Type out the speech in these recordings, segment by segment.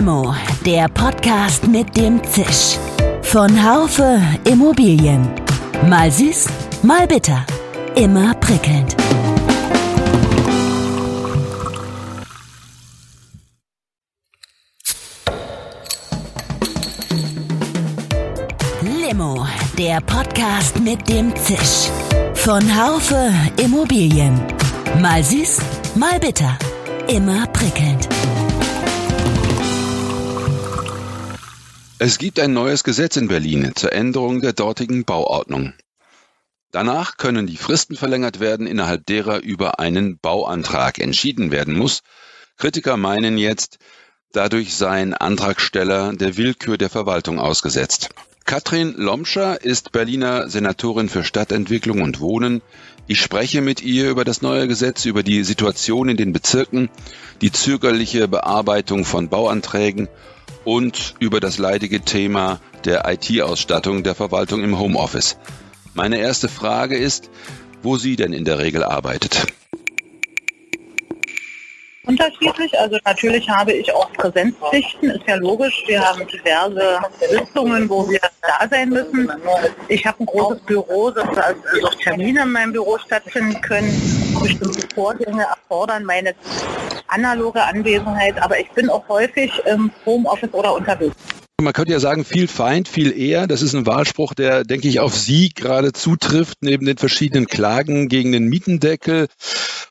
Limo, der Podcast mit dem Zisch. Von Haufe Immobilien. Mal süß, mal bitter. Immer prickelnd. Limo, der Podcast mit dem Zisch. Von Haufe Immobilien. Mal süß, mal bitter. Immer prickelnd. Es gibt ein neues Gesetz in Berlin zur Änderung der dortigen Bauordnung. Danach können die Fristen verlängert werden, innerhalb derer über einen Bauantrag entschieden werden muss. Kritiker meinen jetzt, dadurch seien Antragsteller der Willkür der Verwaltung ausgesetzt. Katrin Lomscher ist Berliner Senatorin für Stadtentwicklung und Wohnen. Ich spreche mit ihr über das neue Gesetz, über die Situation in den Bezirken, die zögerliche Bearbeitung von Bauanträgen und über das leidige Thema der IT-Ausstattung der Verwaltung im Homeoffice. Meine erste Frage ist, wo sie denn in der Regel arbeitet. Unterschiedlich. Also natürlich habe ich auch Präsenzpflichten, ist ja logisch. Wir haben diverse Sitzungen, wo wir da sein müssen. Ich habe ein großes Büro, dass also Termine in meinem Büro stattfinden können. Bestimmte Vorgänge erfordern meine analoge Anwesenheit, aber ich bin auch häufig im Homeoffice oder unterwegs. Man könnte ja sagen, viel Feind, viel eher. Das ist ein Wahlspruch, der, denke ich, auf Sie gerade zutrifft, neben den verschiedenen Klagen gegen den Mietendeckel.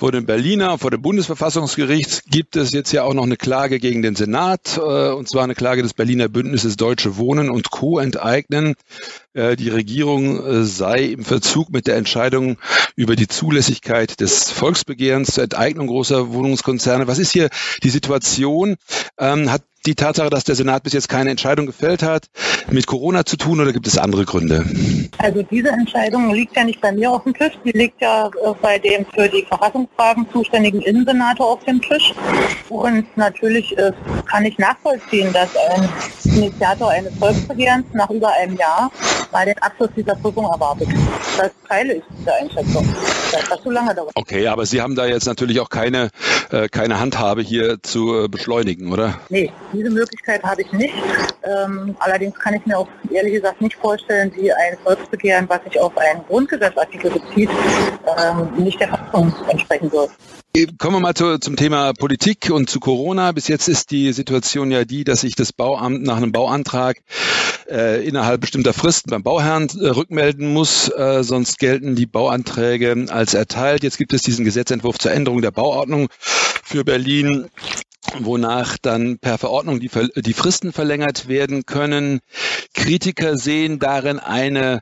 Vor dem Berliner, vor dem Bundesverfassungsgericht gibt es jetzt ja auch noch eine Klage gegen den Senat, äh, und zwar eine Klage des Berliner Bündnisses Deutsche Wohnen und Co. enteignen. Äh, die Regierung äh, sei im Verzug mit der Entscheidung über die Zulässigkeit des Volksbegehrens zur Enteignung großer Wohnungskonzerne. Was ist hier die Situation? Ähm, hat die Tatsache, dass der Senat bis jetzt keine Entscheidung gefällt hat, mit Corona zu tun oder gibt es andere Gründe? Also diese Entscheidung liegt ja nicht bei mir auf dem Tisch, die liegt ja äh, bei dem für die Verfassungsfragen zuständigen Innensenator auf dem Tisch. Und natürlich äh, kann ich nachvollziehen, dass ein Initiator eines Volksbegehrens nach über einem Jahr mal den Abschluss dieser Prüfung erwartet. Das teile ich diese Einschätzung. Das hat zu lange dauert. Okay, aber Sie haben da jetzt natürlich auch keine, äh, keine Handhabe hier zu äh, beschleunigen, oder? Nee, diese Möglichkeit habe ich nicht. Ähm, allerdings kann ich mir auch ehrlich gesagt nicht vorstellen, wie ein Volksbegehren, was sich auf einen Grundgesetzartikel bezieht, ähm, nicht der Verfassung entsprechen wird. Kommen wir mal zu, zum Thema Politik und zu Corona. Bis jetzt ist die Situation ja die, dass sich das Bauamt nach einem Bauantrag äh, innerhalb bestimmter Fristen beim Bauherrn äh, rückmelden muss, äh, sonst gelten die Bauanträge als erteilt. Jetzt gibt es diesen Gesetzentwurf zur Änderung der Bauordnung für Berlin wonach dann per Verordnung die, die Fristen verlängert werden können. Kritiker sehen darin eine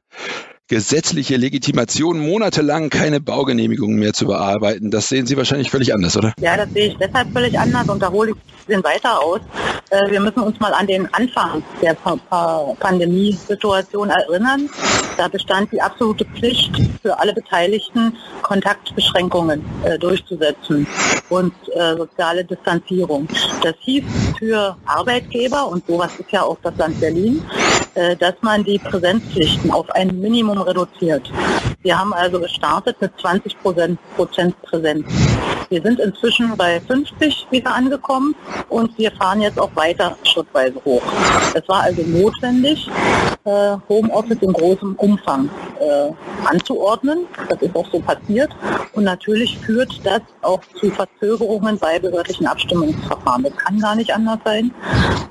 gesetzliche Legitimation, monatelang keine Baugenehmigungen mehr zu bearbeiten. Das sehen Sie wahrscheinlich völlig anders, oder? Ja, das sehe ich deshalb völlig anders und da hole ich den weiter aus. Äh, wir müssen uns mal an den Anfang der Pandemiesituation erinnern. Da bestand die absolute Pflicht für alle Beteiligten, Kontaktbeschränkungen äh, durchzusetzen und äh, soziale Distanzierung. Das hieß für Arbeitgeber, und sowas ist ja auch das Land Berlin, dass man die Präsenzpflichten auf ein Minimum reduziert. Wir haben also gestartet mit 20 Prozent Präsenz. Wir sind inzwischen bei 50 wieder angekommen und wir fahren jetzt auch weiter schrittweise hoch. Es war also notwendig, äh, Homeoffice in großem Umfang äh, anzuordnen. Das ist auch so passiert. Und natürlich führt das auch zu Verzögerungen bei behördlichen Abstimmungsverfahren. Das kann gar nicht anders sein.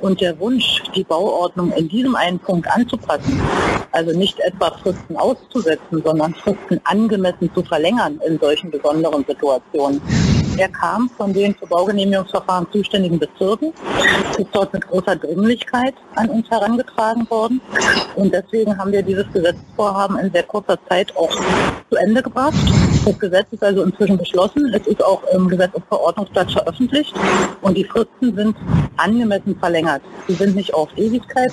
Und der Wunsch, die Bauordnung in diesem einen Punkt anzupassen, also nicht etwa Fristen auszusetzen, sondern Fristen angemessen zu verlängern in solchen besonderen Situationen, er kam von den für Baugenehmigungsverfahren zuständigen Bezirken, ist dort mit großer Dringlichkeit an uns herangetragen worden. Und deswegen haben wir dieses Gesetzesvorhaben in sehr kurzer Zeit auch zu Ende gebracht. Das Gesetz ist also inzwischen beschlossen. Es ist auch im Gesetz- und Verordnungsblatt veröffentlicht. Und die Fristen sind angemessen verlängert. Sie sind nicht auf Ewigkeit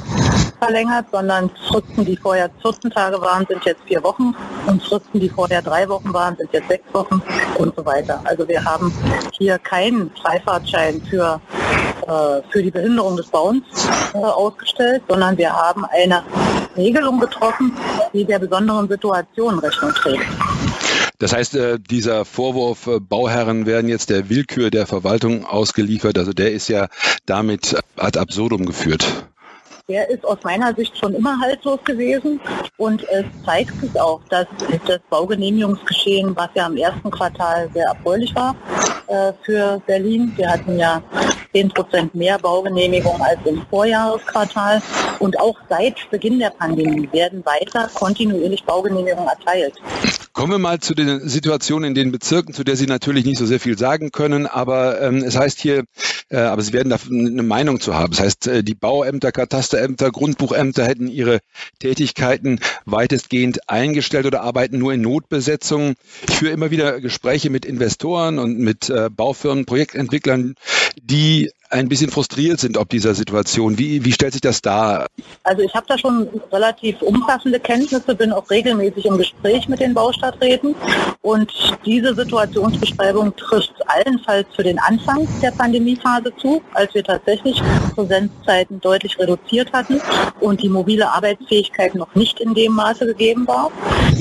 verlängert, sondern Fristen, die vorher 14 Tage waren, sind jetzt vier Wochen und Fristen, die vorher drei Wochen waren, sind jetzt sechs Wochen und so weiter. Also wir haben hier keinen Freifahrtschein für, äh, für die Behinderung des Bauens äh, ausgestellt, sondern wir haben eine Regelung getroffen, die der besonderen Situation Rechnung trägt. Das heißt, äh, dieser Vorwurf, äh, Bauherren werden jetzt der Willkür der Verwaltung ausgeliefert, also der ist ja damit ad absurdum geführt. Der ist aus meiner Sicht schon immer haltlos gewesen und es zeigt sich auch, dass das Baugenehmigungsgeschehen, was ja im ersten Quartal sehr erfreulich war äh, für Berlin, wir hatten ja 10 Prozent mehr Baugenehmigungen als im Vorjahresquartal und auch seit Beginn der Pandemie werden weiter kontinuierlich Baugenehmigungen erteilt. Kommen wir mal zu den Situationen in den Bezirken, zu der Sie natürlich nicht so sehr viel sagen können, aber ähm, es heißt hier, äh, aber Sie werden da eine Meinung zu haben. Das heißt, äh, die Bauämter, Katasterämter, Grundbuchämter hätten ihre Tätigkeiten weitestgehend eingestellt oder arbeiten nur in Notbesetzungen. Ich führe immer wieder Gespräche mit Investoren und mit äh, Baufirmen, Projektentwicklern, die ein bisschen frustriert sind ob dieser Situation. Wie, wie stellt sich das dar? Also ich habe da schon relativ umfassende Kenntnisse, bin auch regelmäßig im Gespräch mit den Baustadträten und diese Situationsbeschreibung trifft allenfalls für den Anfang der Pandemiephase zu, als wir tatsächlich Präsenzzeiten deutlich reduziert hatten und die mobile Arbeitsfähigkeit noch nicht in dem Maße gegeben war.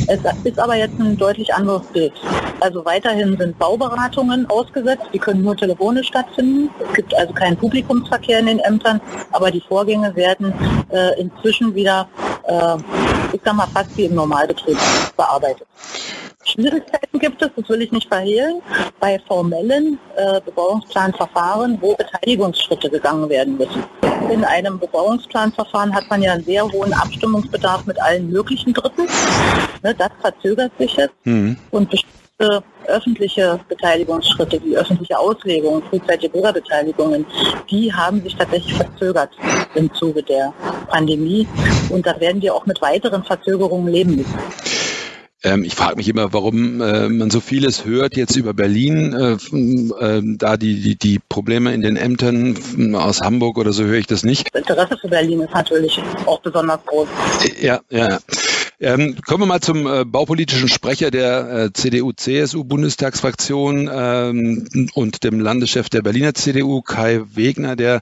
Es ist aber jetzt ein deutlich anderes Bild. Also weiterhin sind Bauberatungen ausgesetzt, die können nur telefonisch stattfinden. Es gibt also keinen Publikumsverkehr in den Ämtern, aber die Vorgänge werden äh, inzwischen wieder, äh, ich sag mal, fast wie im Normalbetrieb bearbeitet. Schwierigkeiten gibt es, das will ich nicht verhehlen, bei formellen äh, Bebauungsplanverfahren, wo Beteiligungsschritte gegangen werden müssen. In einem Bebauungsplanverfahren hat man ja einen sehr hohen Abstimmungsbedarf mit allen möglichen Dritten. Ne, das verzögert sich jetzt mhm. und bestimmte öffentliche Beteiligungsschritte, die öffentliche Auslegung, frühzeitige Bürgerbeteiligungen, die haben sich tatsächlich verzögert im Zuge der Pandemie und da werden wir auch mit weiteren Verzögerungen leben müssen. Ähm, ich frage mich immer, warum äh, man so vieles hört jetzt über Berlin, äh, äh, da die, die, die Probleme in den Ämtern aus Hamburg oder so höre ich das nicht. Das Interesse für Berlin ist natürlich auch besonders groß. Ja, ja. Ähm, kommen wir mal zum äh, baupolitischen Sprecher der äh, CDU-CSU-Bundestagsfraktion ähm, und dem Landeschef der Berliner CDU, Kai Wegner, der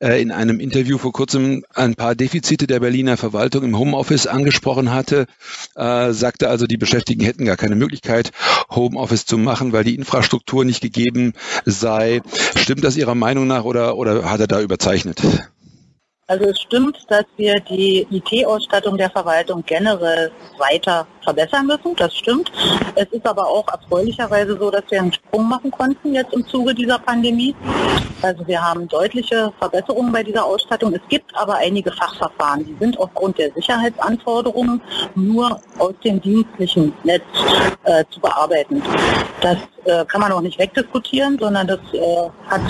äh, in einem Interview vor kurzem ein paar Defizite der Berliner Verwaltung im Homeoffice angesprochen hatte, äh, sagte also, die Beschäftigten hätten gar keine Möglichkeit, Homeoffice zu machen, weil die Infrastruktur nicht gegeben sei. Stimmt das Ihrer Meinung nach oder, oder hat er da überzeichnet? Also es stimmt, dass wir die IT-Ausstattung der Verwaltung generell weiter verbessern müssen. Das stimmt. Es ist aber auch erfreulicherweise so, dass wir einen Sprung machen konnten jetzt im Zuge dieser Pandemie. Also wir haben deutliche Verbesserungen bei dieser Ausstattung. Es gibt aber einige Fachverfahren, die sind aufgrund der Sicherheitsanforderungen nur aus dem dienstlichen Netz äh, zu bearbeiten. Das äh, kann man auch nicht wegdiskutieren, sondern das äh, hat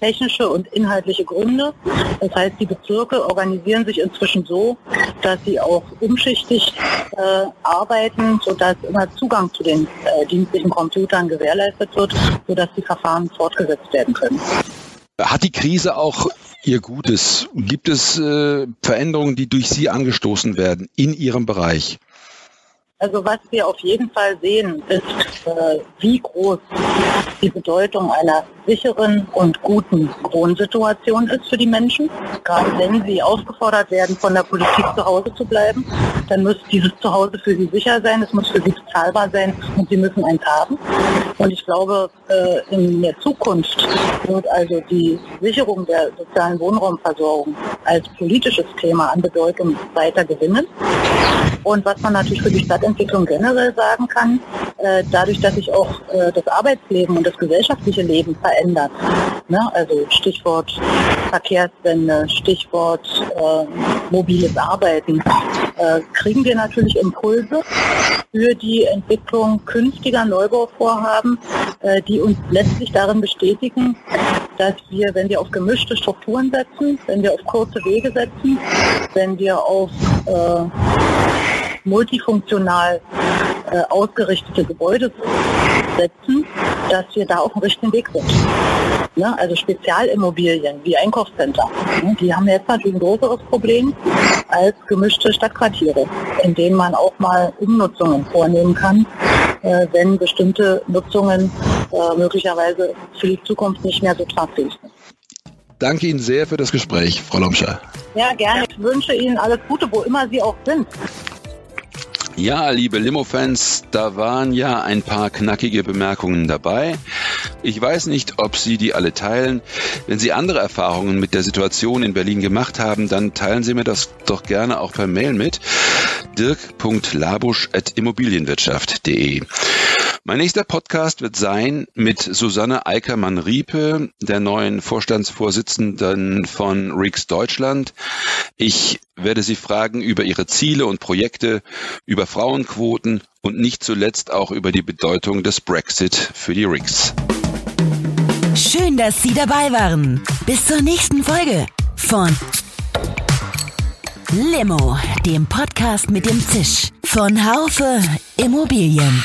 technische und inhaltliche Gründe. Das heißt, die Bezirke organisieren sich inzwischen so, dass sie auch umschichtig äh, arbeiten, sodass immer Zugang zu den äh, dienstlichen Computern gewährleistet wird, sodass die Verfahren fortgesetzt werden können. Hat die Krise auch ihr Gutes? Gibt es äh, Veränderungen, die durch Sie angestoßen werden in Ihrem Bereich? Also was wir auf jeden Fall sehen, ist, äh, wie groß die Bedeutung einer sicheren und guten Wohnsituation ist für die Menschen. Gerade wenn sie aufgefordert werden, von der Politik zu Hause zu bleiben, dann muss dieses Zuhause für sie sicher sein, es muss für sie bezahlbar sein und sie müssen eins haben. Und ich glaube, äh, in der Zukunft wird also die Sicherung der sozialen Wohnraumversorgung als politisches Thema an Bedeutung weiter gewinnen. Und was man natürlich für die Stadtentwicklung generell sagen kann, äh, dadurch, dass sich auch äh, das Arbeitsleben und das gesellschaftliche Leben verändert, ne? also Stichwort Verkehrswende, Stichwort äh, mobiles Arbeiten, kriegen wir natürlich Impulse für die Entwicklung künftiger Neubauvorhaben, die uns letztlich darin bestätigen, dass wir, wenn wir auf gemischte Strukturen setzen, wenn wir auf kurze Wege setzen, wenn wir auf äh, multifunktional äh, ausgerichtete Gebäude setzen, dass wir da auf dem richtigen Weg sind. Ne? Also Spezialimmobilien wie Einkaufscenter, ne? die haben jetzt natürlich ein größeres Problem als gemischte Stadtquartiere, in denen man auch mal Umnutzungen vornehmen kann, äh, wenn bestimmte Nutzungen äh, möglicherweise für die Zukunft nicht mehr so tragfähig sind. Danke Ihnen sehr für das Gespräch, Frau Lomscher. Ja, gerne. Ich wünsche Ihnen alles Gute, wo immer Sie auch sind. Ja, liebe Limo-Fans, da waren ja ein paar knackige Bemerkungen dabei. Ich weiß nicht, ob Sie die alle teilen. Wenn Sie andere Erfahrungen mit der Situation in Berlin gemacht haben, dann teilen Sie mir das doch gerne auch per Mail mit. dirk.labusch.immobilienwirtschaft.de mein nächster Podcast wird sein mit Susanne Eickermann-Riepe, der neuen Vorstandsvorsitzenden von Rix Deutschland. Ich werde sie fragen über ihre Ziele und Projekte, über Frauenquoten und nicht zuletzt auch über die Bedeutung des Brexit für die Rix. Schön, dass Sie dabei waren. Bis zur nächsten Folge von Limo, dem Podcast mit dem Zisch von Haufe Immobilien.